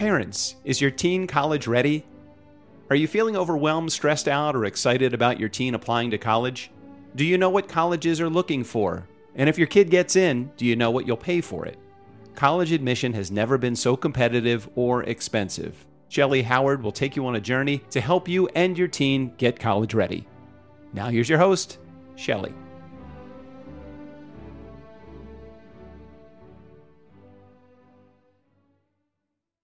Parents, is your teen college ready? Are you feeling overwhelmed, stressed out, or excited about your teen applying to college? Do you know what colleges are looking for? And if your kid gets in, do you know what you'll pay for it? College admission has never been so competitive or expensive. Shellee Howard will take you on a journey to help you and your teen get college ready. Now, here's your host, Shellee.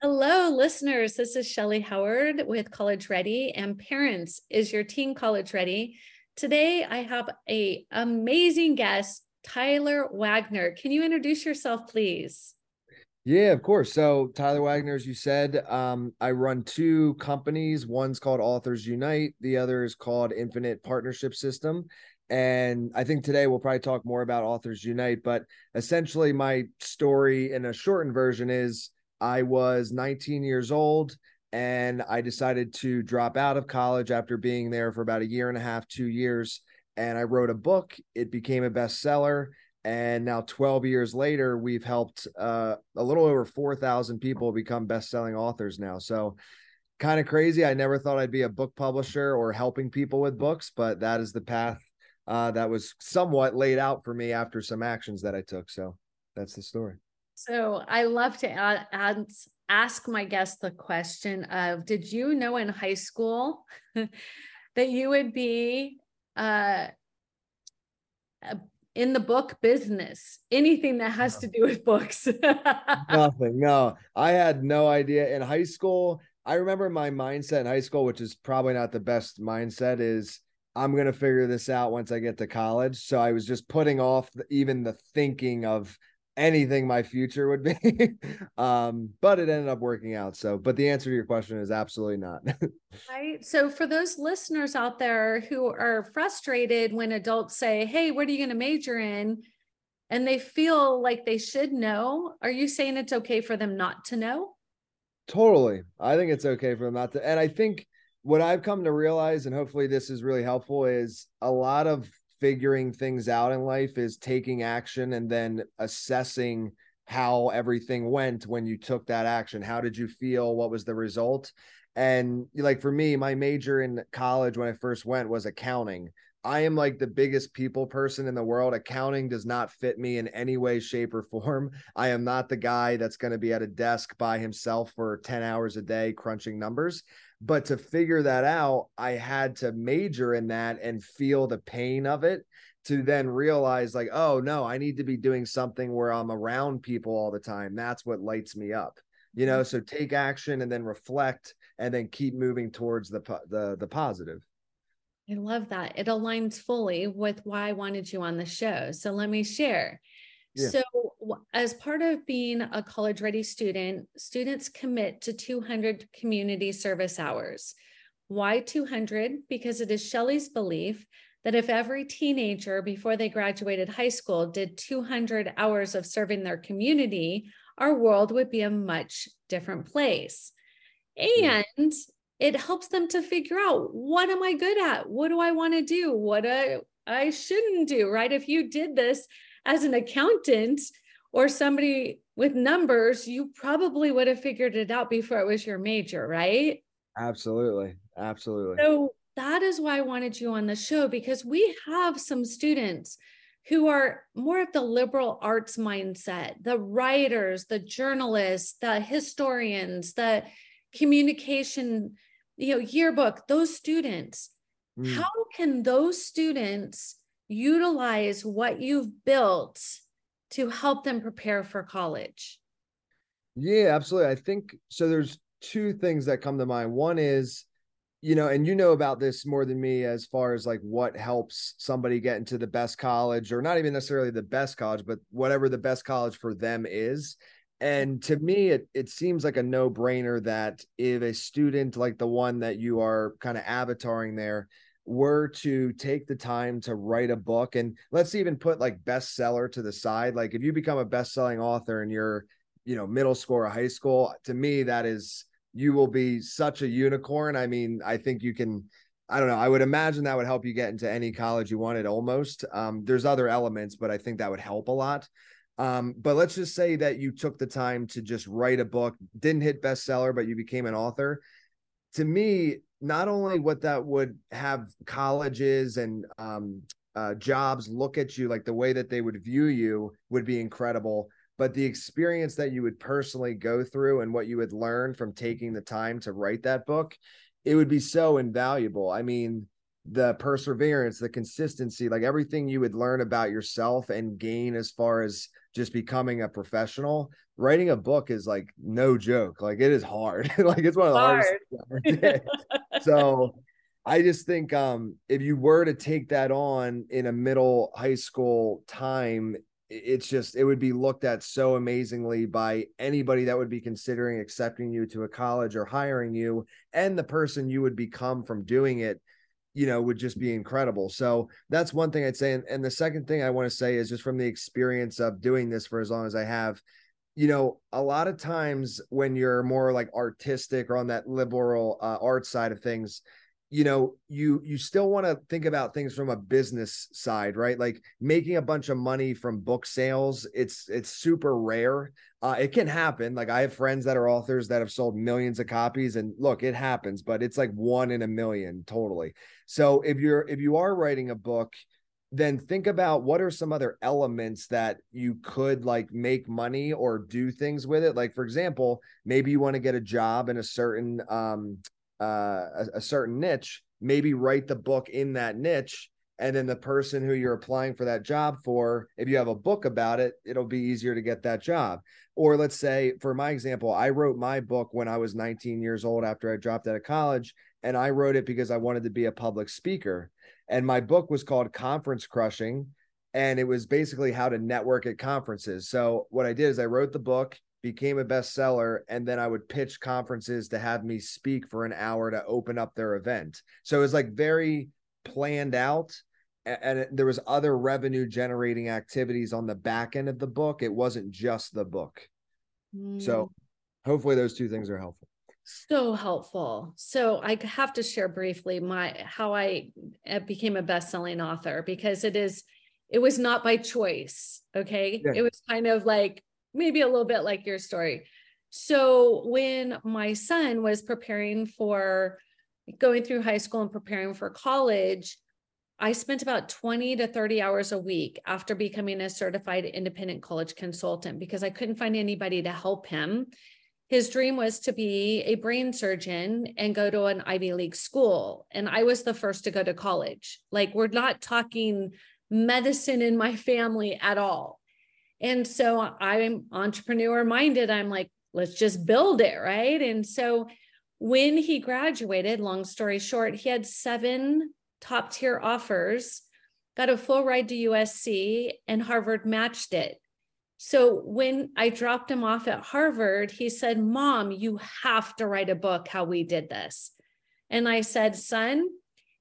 Hello, listeners. This is Shellee Howard with College Ready and parents. Is your teen college ready? Today, I have a amazing guest, Tyler Wagner. Can you introduce yourself, please? Yeah, of course. So Tyler Wagner, as you said, um, I run two companies. One's called Authors Unite. The other is called Infinite Partnership System. And I think today we'll probably talk more about Authors Unite. But essentially, my story in a shortened version is I was 19 years old and I decided to drop out of college after being there for about a year and a half, two years. And I wrote a book. It became a bestseller. And now, 12 years later, we've helped uh, a little over 4,000 people become best selling authors now. So, kind of crazy. I never thought I'd be a book publisher or helping people with books, but that is the path uh, that was somewhat laid out for me after some actions that I took. So, that's the story. So I love to add, add, ask my guests the question of Did you know in high school that you would be uh, in the book business? Anything that has to do with books? Nothing. No, I had no idea. In high school, I remember my mindset in high school, which is probably not the best mindset, is I'm going to figure this out once I get to college. So I was just putting off the, even the thinking of anything my future would be. um, but it ended up working out. So, but the answer to your question is absolutely not. right. So, for those listeners out there who are frustrated when adults say, Hey, what are you going to major in? And they feel like they should know, are you saying it's okay for them not to know? Totally. I think it's okay for them not to. And I think what I've come to realize, and hopefully this is really helpful, is a lot of figuring things out in life is taking action and then assessing how everything went when you took that action. How did you feel? What was the result? And like for me, my major in college when I first went was accounting. I am like the biggest people person in the world. Accounting does not fit me in any way, shape, or form. I am not the guy that's going to be at a desk by himself for 10 hours a day crunching numbers. But to figure that out, I had to major in that and feel the pain of it to then realize, like, oh no, I need to be doing something where I'm around people all the time. That's what lights me up. You know, mm-hmm. so take action and then reflect and then keep moving towards the the the positive. I love that. It aligns fully with why I wanted you on the show. So let me share. Yeah. So, as part of being a college ready student, students commit to 200 community service hours. Why 200? Because it is Shellee's belief that if every teenager before they graduated high school did 200 hours of serving their community, our world would be a much different place. Hmm. And it helps them to figure out what am I good at? What do I want to do? What I, I shouldn't do, right? If you did this as an accountant or somebody with numbers, you probably would have figured it out before it was your major, right? Absolutely. Absolutely. So that is why I wanted you on the show because we have some students who are more of the liberal arts mindset, the writers, the journalists, the historians, the communication, you know, yearbook, those students. Mm. How can those students utilize what you've built to help them prepare for college? Yeah, absolutely. I think so. There's two things that come to mind. One is, you know, and you know about this more than me as far as like what helps somebody get into the best college, or not even necessarily the best college, but whatever the best college for them is. And to me, it, it seems like a no brainer that if a student like the one that you are kind of avataring there were to take the time to write a book and let's even put like bestseller to the side like if you become a best-selling author and you're you know middle school or high school to me that is you will be such a unicorn. I mean i think you can i don't know i would imagine that would help you get into any college you wanted almost. Um, there's other elements but i think that would help a lot. Um, but let's just say that you took the time to just write a book, didn't hit bestseller, but you became an author. To me, not only what that would have colleges and um, uh, jobs look at you, like the way that they would view you would be incredible, but the experience that you would personally go through and what you would learn from taking the time to write that book, it would be so invaluable. I mean, the perseverance, the consistency, like everything you would learn about yourself and gain as far as just becoming a professional. Writing a book is like no joke. Like it is hard. like it's one of the hard. hardest. so I just think um if you were to take that on in a middle high school time, it's just it would be looked at so amazingly by anybody that would be considering accepting you to a college or hiring you and the person you would become from doing it you know would just be incredible. So that's one thing i'd say. And, and the second thing i want to say is just from the experience of doing this for as long as i have you know a lot of times when you're more like artistic or on that liberal uh, art side of things you know you you still want to think about things from a business side right? Like making a bunch of money from book sales it's it's super rare. Uh, it can happen. Like i have friends that are authors that have sold millions of copies and look it happens but it's like one in a million totally. So if you're if you are writing a book then think about what are some other elements that you could like make money or do things with it. Like for example maybe you want to get a job in a certain um uh, a, a certain niche, maybe write the book in that niche. And then the person who you're applying for that job for if you have a book about it it'll be easier to get that job. Or let's say for my example i wrote my book when i was 19 years old after i dropped out of college and i wrote it because i wanted to be a public speaker. And my book was called conference crushing and it was basically how to network at conferences. So what i did is i wrote the book became a bestseller and then i would pitch conferences to have me speak for an hour to open up their event. So it was like very planned out and there was other revenue generating activities on the back end of the book. It wasn't just the book. Mm. so hopefully those two things are helpful. So helpful. So i have to share briefly my how i uh, became a best-selling author because it is it was not by choice okay? Yeah. it was kind of like maybe a little bit like your story. So when my son was preparing for going through high school and preparing for college, I spent about 20 to 30 hours a week after becoming a certified independent college consultant because I couldn't find anybody to help him. His dream was to be a brain surgeon and go to an Ivy League school. And I was the first to go to college. Like, we're not talking medicine in my family at all. And so I'm entrepreneur minded. I'm like, let's just build it. Right. And so when he graduated, long story short, he had seven top tier offers, got a full ride to USC, and Harvard matched it. So when I dropped him off at Harvard, he said, Mom, you have to write a book how we did this. And I said, Son,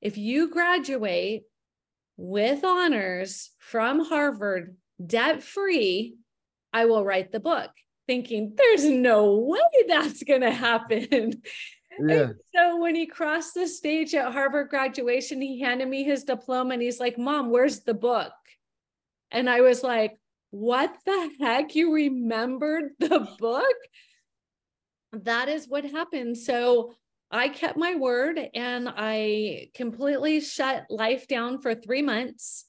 if you graduate with honors from Harvard debt free, I will write the book, thinking there's no way that's going to happen. Yeah. so when he crossed the stage at Harvard graduation, he handed me his diploma and he's like, Mom, where's the book? And I was like, What the heck? You remembered the book? That is what happened. So I kept my word and I completely shut life down for three months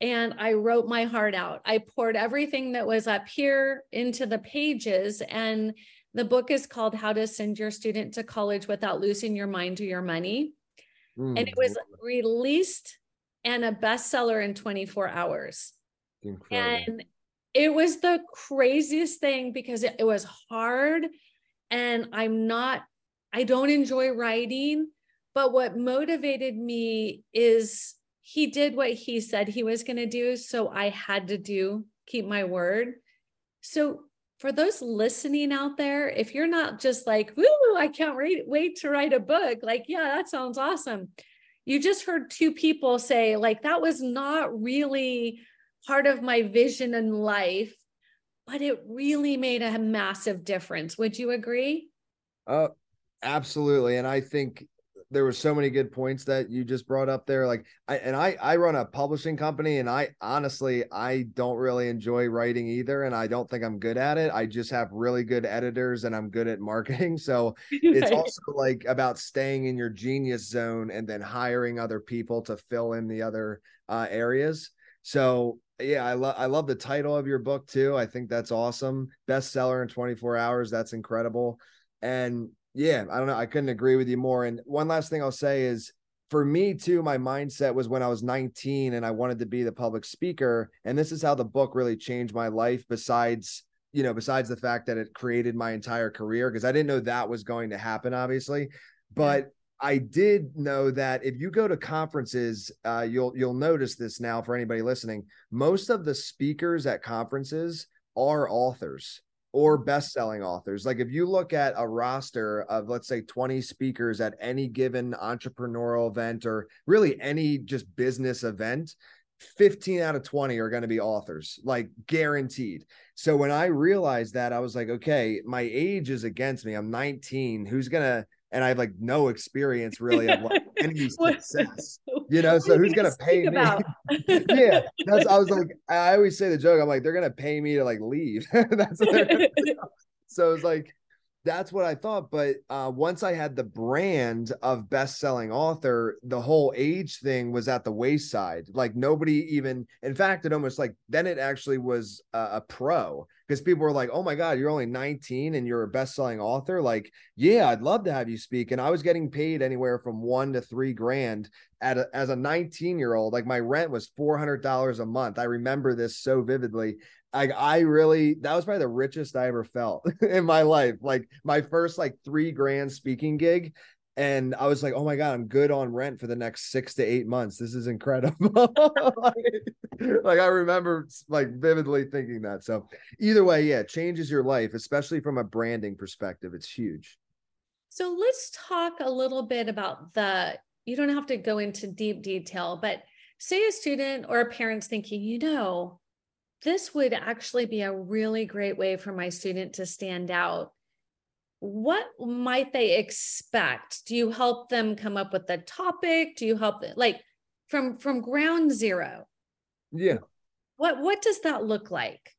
and I wrote my heart out. I poured everything that was up here into the pages. And the book is called How to Send Your Student to College Without Losing Your Mind or Your Money. Mm. And it was released and a bestseller in 24 hours. Incredible. And it was the craziest thing because it, it was hard. And I'm not, I don't enjoy writing. But what motivated me is he did what he said he was going to do. So I had to do, keep my word. So for those listening out there, if you're not just like, woo, I can't wait, wait to write a book, like, yeah, that sounds awesome. You just heard two people say, like, that was not really part of my vision in life, but it really made a massive difference. Would you agree? Uh, absolutely. And I think there were so many good points that you just brought up there. Like I and I I run a publishing company and I honestly I don't really enjoy writing either. And I don't think I'm good at it. I just have really good editors and I'm good at marketing. So it's also like about staying in your genius zone and then hiring other people to fill in the other uh, areas. So yeah, I love I love the title of your book too. I think that's awesome. Bestseller in 24 hours. That's incredible. And yeah, I don't know. I couldn't agree with you more. And one last thing I'll say is for me too, my mindset was when I was 19 and I wanted to be the public speaker. And this is how the book really changed my life, besides, you know, besides the fact that it created my entire career, because I didn't know that was going to happen, obviously. But I did know that if you go to conferences, uh, you'll you'll notice this now for anybody listening. Most of the speakers at conferences are authors or mm-hmm. best-selling authors. Like if you look at a roster of let's say 20 speakers at any given entrepreneurial event or really any just business event, 15 out of 20 are going to be authors, like guaranteed. So when I realized that, I was like, okay, my age is against me. I'm 19. Who's going to and I have like no experience really of like any success, you know. So who's gonna pay me? yeah, that's. I was like, I always say the joke. I'm like, they're gonna pay me to like leave. that's so it's like that's what I thought. But uh, once I had the brand of best-selling author, the whole age thing was at the wayside. Like nobody even, in fact, it almost like then it actually was a, a pro because people were like, "Oh my god, you're only 19 and you're a best-selling author." Like, yeah, I'd love to have you speak. And I was getting paid anywhere from one to three grand at a, as a 19 year old. Like my rent was $400 a month. I remember this so vividly. Like I really, that was probably the richest I ever felt in my life. Like my first like three grand speaking gig, and I was like, "Oh my god, I'm good on rent for the next six to eight months. This is incredible." like, like, I remember like vividly thinking that. So either way, yeah, changes your life, especially from a branding perspective. It's huge. So let's talk a little bit about the. You don't have to go into deep detail, but say a student or a parent's thinking, you know, this would actually be a really great way for my student to stand out. What might they expect? Do you help them come up with the topic? Do you help them like from from ground zero? Yeah. What what does that look like?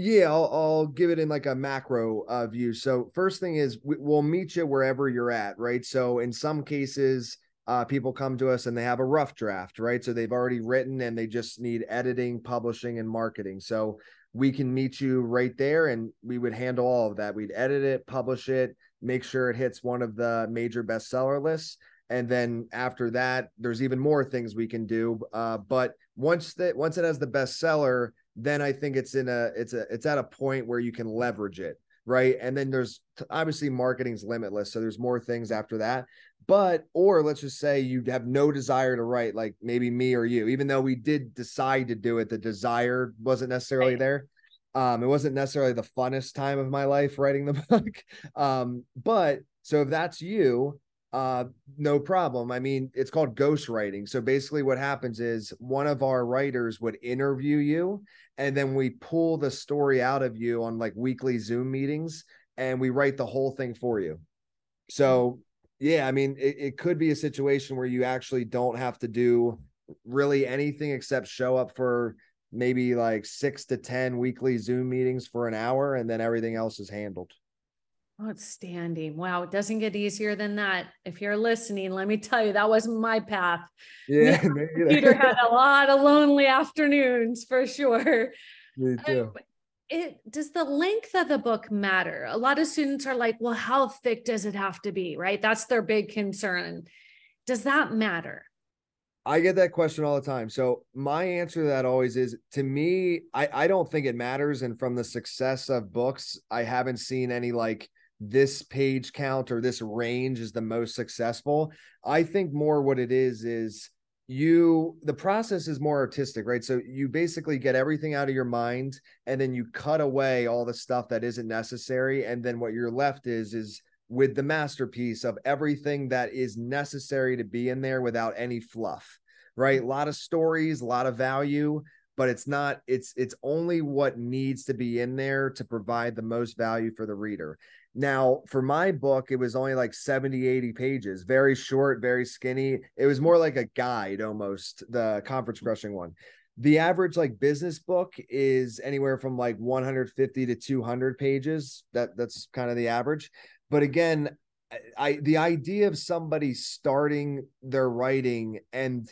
Yeah i'll, I'll give it in like a macro uh, view. So first thing is we, we'll meet you wherever you're at right? So in some cases uh, people come to us and they have a rough draft, right? So they've already written and they just need editing, publishing, and marketing. So we can meet you right there and we would handle all of that. We'd edit it, publish it, make sure it hits one of the major bestseller lists. And then after that, there's even more things we can do. Uh, but once that once it has the bestseller, then I think it's in a it's a it's at a point where you can leverage it right? And then there's obviously marketing's limitless, so there's more things after that. But or let's just say you have no desire to write, like maybe me or you, even though we did decide to do it, the desire wasn't necessarily right. there. Um, it wasn't necessarily the funnest time of my life writing the book. um, but so if that's you, uh, no problem. I mean, it's called ghost writing. So basically, what happens is one of our writers would interview you, and then we pull the story out of you on like weekly Zoom meetings, and we write the whole thing for you. So yeah, I mean, it, it could be a situation where you actually don't have to do really anything except show up for maybe like six to 10 weekly Zoom meetings for an hour, and then everything else is handled. Outstanding. Wow. It doesn't get easier than that. If you're listening, let me tell you, that was my path. Yeah. Peter had a lot of lonely afternoons for sure. Me too. Um, it does the length of the book matter? A lot of students are like, well, how thick does it have to be? Right. That's their big concern. Does that matter? I get that question all the time. So my answer to that always is to me, I, I don't think it matters. And from the success of books, I haven't seen any like this page count or this range is the most successful. I think more what it is is you the process is more artistic right? So you basically get everything out of your mind and then you cut away all the stuff that isn't necessary and then what you're left is is with the masterpiece of everything that is necessary to be in there without any fluff right? A lot of stories a lot of value but it's not it's it's only what needs to be in there to provide the most value for the reader. Now for my book it was only like 70 80 pages very short very skinny. It was more like a guide almost the conference crushing one. The average like business book is anywhere from like 150 to 200 pages. That that's kind of the average. But again I the idea of somebody starting their writing and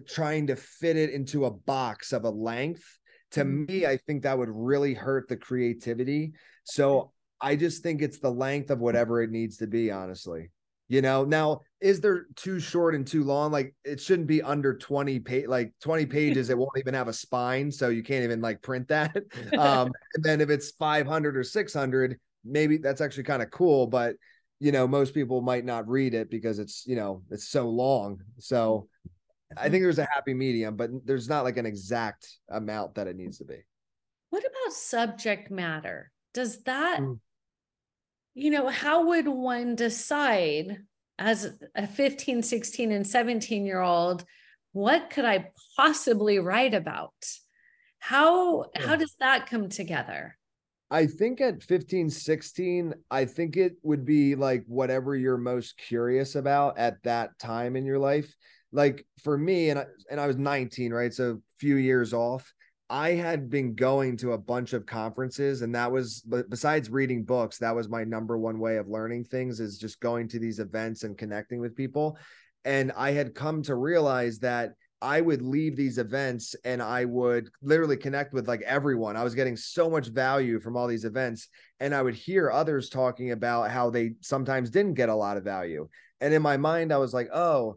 trying to fit it into a box of a length to mm-hmm. me i think that would really hurt the creativity. So i just think it's the length of whatever it needs to be honestly. You know now is there too short and too long? Like it shouldn't be under 20 page like 20 pages it won't even have a spine so you can't even like print that. Um and then if it's 500 or 600 maybe that's actually kind of cool but you know most people might not read it because it's you know it's so long. So I think there's a happy medium, but there's not like an exact amount that it needs to be. What about subject matter? Does that, mm. you know, how would one decide as a 15, 16, and 17 year old, what could I possibly write about? How yeah. how does that come together? I think at 15, 16, I think it would be like whatever you're most curious about at that time in your life like for me and I, and I was 19 right so a few years off I had been going to a bunch of conferences and that was besides reading books that was my number one way of learning things is just going to these events and connecting with people and I had come to realize that I would leave these events and I would literally connect with like everyone. I was getting so much value from all these events. And I would hear others talking about how they sometimes didn't get a lot of value. And in my mind, I was like, oh,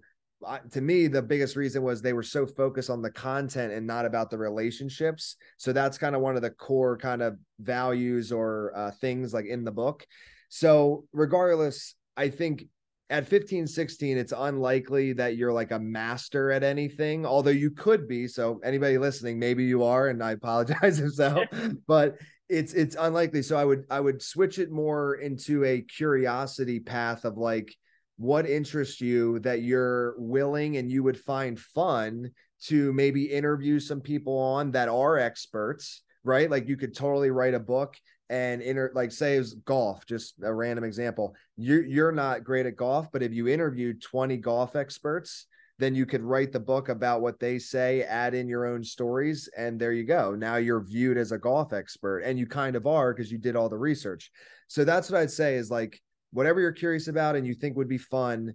to me the biggest reason was they were so focused on the content and not about the relationships. So that's kind of one of the core kind of values or uh, things like in the book. So regardless i think at 15 16 it's unlikely that you're like a master at anything although you could be. So anybody listening maybe you are and i apologize if so but it's it's unlikely. So i would i would switch it more into a curiosity path of like what interests you that you're willing and you would find fun to maybe interview some people on that are experts, right? Like you could totally write a book and inter like say was golf, just a random example. You're you're not great at golf, but if you interviewed 20 golf experts, then you could write the book about what they say, add in your own stories, and there you go. Now you're viewed as a golf expert, and you kind of are because you did all the research. So that's what I'd say is like whatever you're curious about and you think would be fun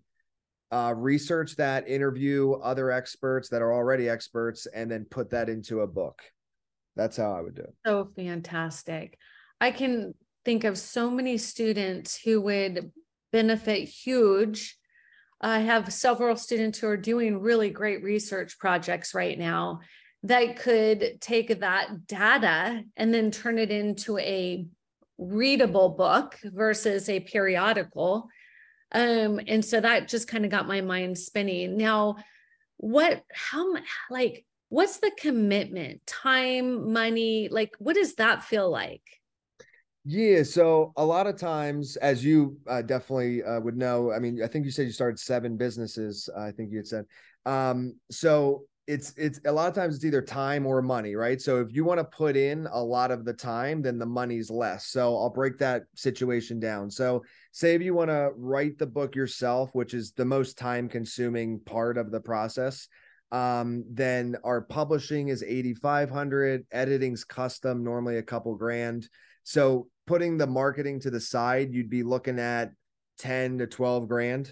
uh, research that interview other experts that are already experts and then put that into a book. That's how i would do it. So fantastic. I can think of so many students who would benefit huge. I have several students who are doing really great research projects right now that could take that data and then turn it into a readable book versus a periodical. Um, and so that just kind of got my mind spinning. Now, what, how, like, what's the commitment, time, money? Like, what does that feel like? Yeah, so a lot of times, as you uh, definitely uh, would know, I mean, I think you said you started seven businesses. I think you had said. Um, so it's it's a lot of times it's either time or money right? So if you want to put in a lot of the time then the money's less. So i'll break that situation down. So say if you want to write the book yourself which is the most time consuming part of the process um, then our publishing is 8500 editing's custom normally a couple grand. So putting the marketing to the side you'd be looking at 10 to 12 grand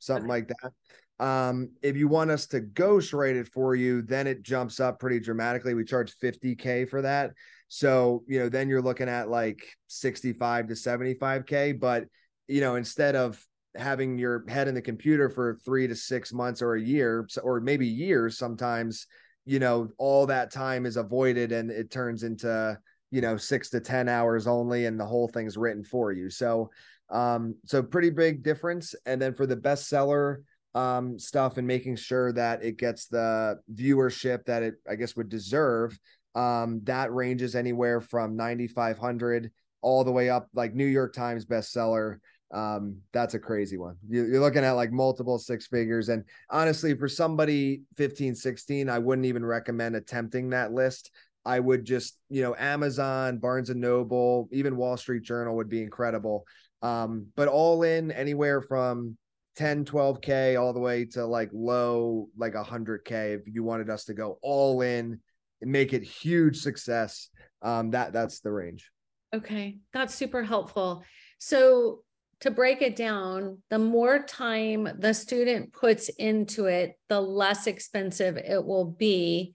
something like that um, if you want us to ghost write it for you, then it jumps up pretty dramatically. We charge 50K for that. So, you know, then you're looking at like 65 to 75K. But, you know, instead of having your head in the computer for three to six months or a year, or maybe years sometimes, you know, all that time is avoided and it turns into, you know, six to 10 hours only and the whole thing's written for you. So, um, so pretty big difference. And then for the bestseller, um, stuff and making sure that it gets the viewership that it, I guess, would deserve. Um, that ranges anywhere from 9,500 all the way up, like New York Times bestseller. um, that's a crazy one. You, you're looking at like multiple six figures. And honestly, for somebody 15, 16, I wouldn't even recommend attempting that list. I would just, you know, Amazon, Barnes and Noble, even Wall Street Journal would be incredible. Um, but all in anywhere from 10, 12K all the way to like low, like 100K if you wanted us to go all in and make it huge success. Um, that that's the range. Okay, that's super helpful. So to break it down, the more time the student puts into it, the less expensive it will be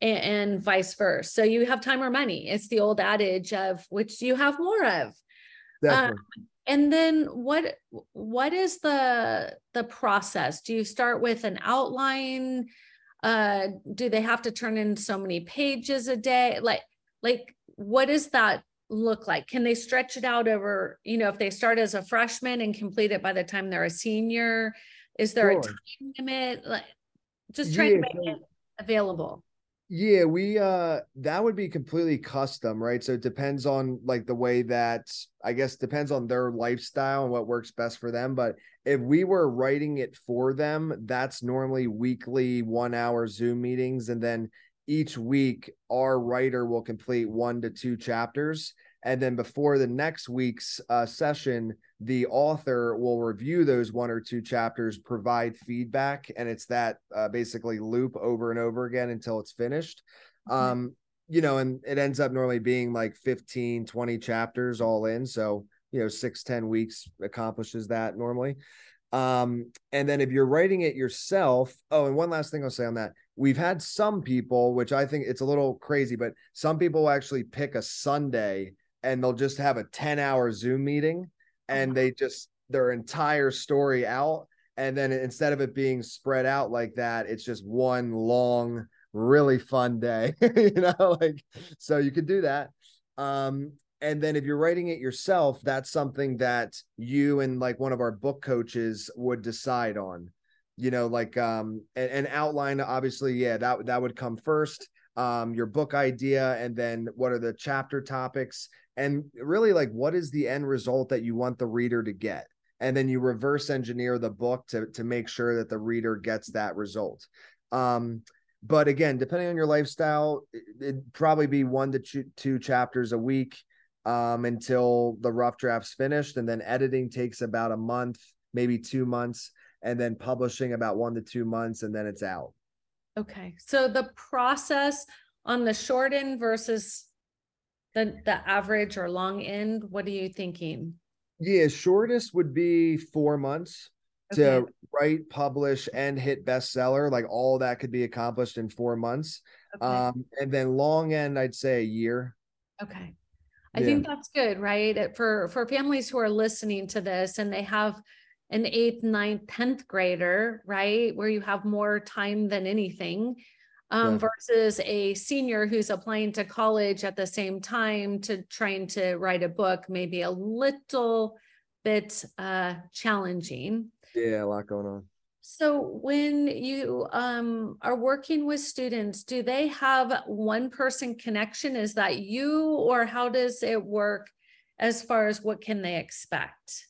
and, and vice versa. So you have time or money. It's the old adage of which you have more of. Um, and then what what is the the process? Do you start with an outline? Uh, do they have to turn in so many pages a day? Like like what does that look like? Can they stretch it out over, you know, if they start as a freshman and complete it by the time they're a senior? Is there sure. a time limit? Like just trying yeah, to make it available. Yeah, we uh that would be completely custom, right? So it depends on like the way that I guess depends on their lifestyle and what works best for them. But if we were writing it for them, that's normally weekly one hour Zoom meetings. And then each week our writer will complete one to two chapters and then before the next week's uh, session the author will review those one or two chapters provide feedback and it's that uh, basically loop over and over again until it's finished. Mm-hmm. um you know and it ends up normally being like 15 20 chapters all in so you know six ten weeks accomplishes that normally. Um and then if you're writing it yourself oh and one last thing i'll say on that. We've had some people, which I think it's a little crazy, but some people actually pick a Sunday and they'll just have a 10 hour Zoom meeting and they just their entire story out. And then instead of it being spread out like that, it's just one long, really fun day, you know, like so you could do that. Um, and then if you're writing it yourself, that's something that you and like one of our book coaches would decide on you know like um an, an outline obviously yeah that that would come first um your book idea and then what are the chapter topics and really like what is the end result that you want the reader to get and then you reverse engineer the book to to make sure that the reader gets that result um but again depending on your lifestyle it'd probably be one to two, chapters a week um until the rough draft's finished and then editing takes about a month maybe two months and then publishing about one to two months and then it's out. Okay. So the process on the short end versus the the average or long end, what are you thinking? Yeah, shortest would be four months okay. to write, publish, and hit bestseller. Like all that could be accomplished in four months. Okay. Um, and then long end, I'd say a year. Okay. I yeah. think that's good, right? For for families who are listening to this and they have an eighth, ninth, 10th grader, right? Where you have more time than anything. Um, yeah. versus a senior who's applying to college at the same time to trying to write a book, maybe a little bit uh, challenging. Yeah, a lot going on. So when you um, are working with students, do they have one person connection? Is that you, or how does it work as far as what can they expect?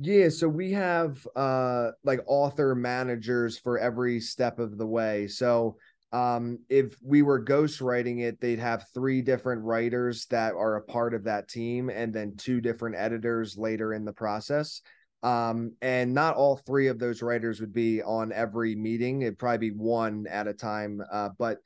Yeah, so we have uh like author managers for every step of the way. So um if we were ghostwriting it, they'd have three different writers that are a part of that team and then two different editors later in the process. Um and not all three of those writers would be on every meeting. It'd probably be one at a time. Uh but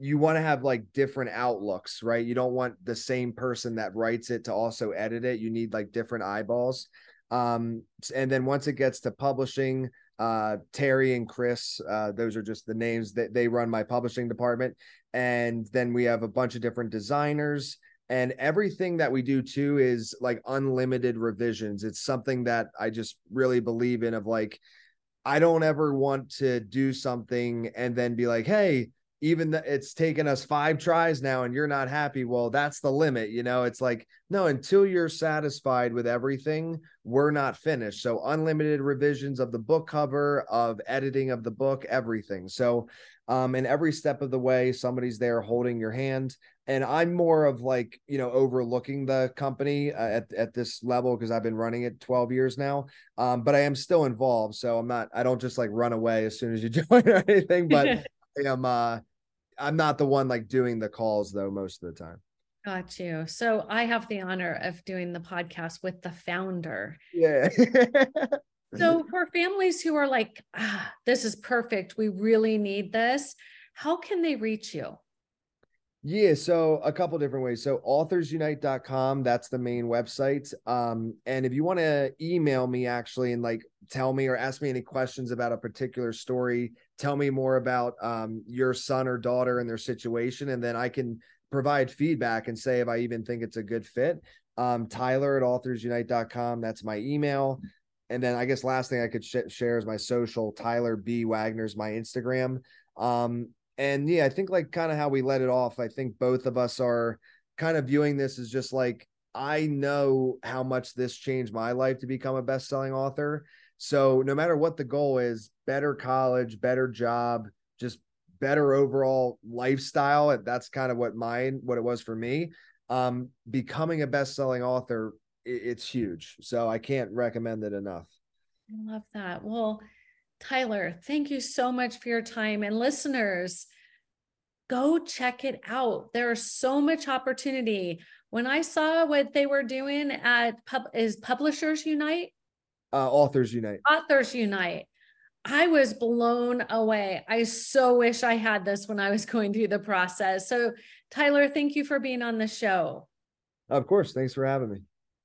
you want to have like different outlooks, right? You don't want the same person that writes it to also edit it. You need like different eyeballs. Um, and then once it gets to publishing, uh, Terry and Chris, uh, those are just the names that they run my publishing department. And then we have a bunch of different designers. And everything that we do too is like unlimited revisions. It's something that I just really believe in of like, I don't ever want to do something and then be like, hey, even that it's taken us five tries now and you're not happy well that's the limit you know it's like no until you're satisfied with everything we're not finished so unlimited revisions of the book cover of editing of the book everything so um in every step of the way somebody's there holding your hand and I'm more of like you know overlooking the company uh, at at this level because I've been running it 12 years now. Um, but I am still involved, so I'm not. I don't just like run away as soon as you join or anything. But I am. Uh, I'm not the one like doing the calls though most of the time. Got you. So I have the honor of doing the podcast with the founder. Yeah. so for families who are like, ah, this is perfect, we really need this. How can they reach you? Yeah, so a couple different ways. So authorsunite.com, that's the main website. Um, and if you want to email me actually and like tell me or ask me any questions about a particular story, tell me more about um, your son or daughter and their situation, and then I can provide feedback and say if I even think it's a good fit. Um, Tyler at authorsunite.com, that's my email. And then I guess last thing I could sh- share is my social. Tyler B Wagner's my Instagram. Um, and yeah, I think like kind of how we let it off. I think both of us are kind of viewing this as just like I know how much this changed my life to become a best-selling author. So no matter what the goal is, better college, better job, just better overall lifestyle. That's kind of what mine, what it was for me. Um, becoming a best-selling author, it's huge. So I can't recommend it enough. I love that. Well, Tyler, thank you so much for your time. And listeners, go check it out. There's so much opportunity. When I saw what they were doing at pub is Publishers Unite, uh, Authors Unite, Authors Unite, I was blown away. I so wish I had this when I was going through the process. So, Tyler, thank you for being on the show. Of course. Thanks for having me.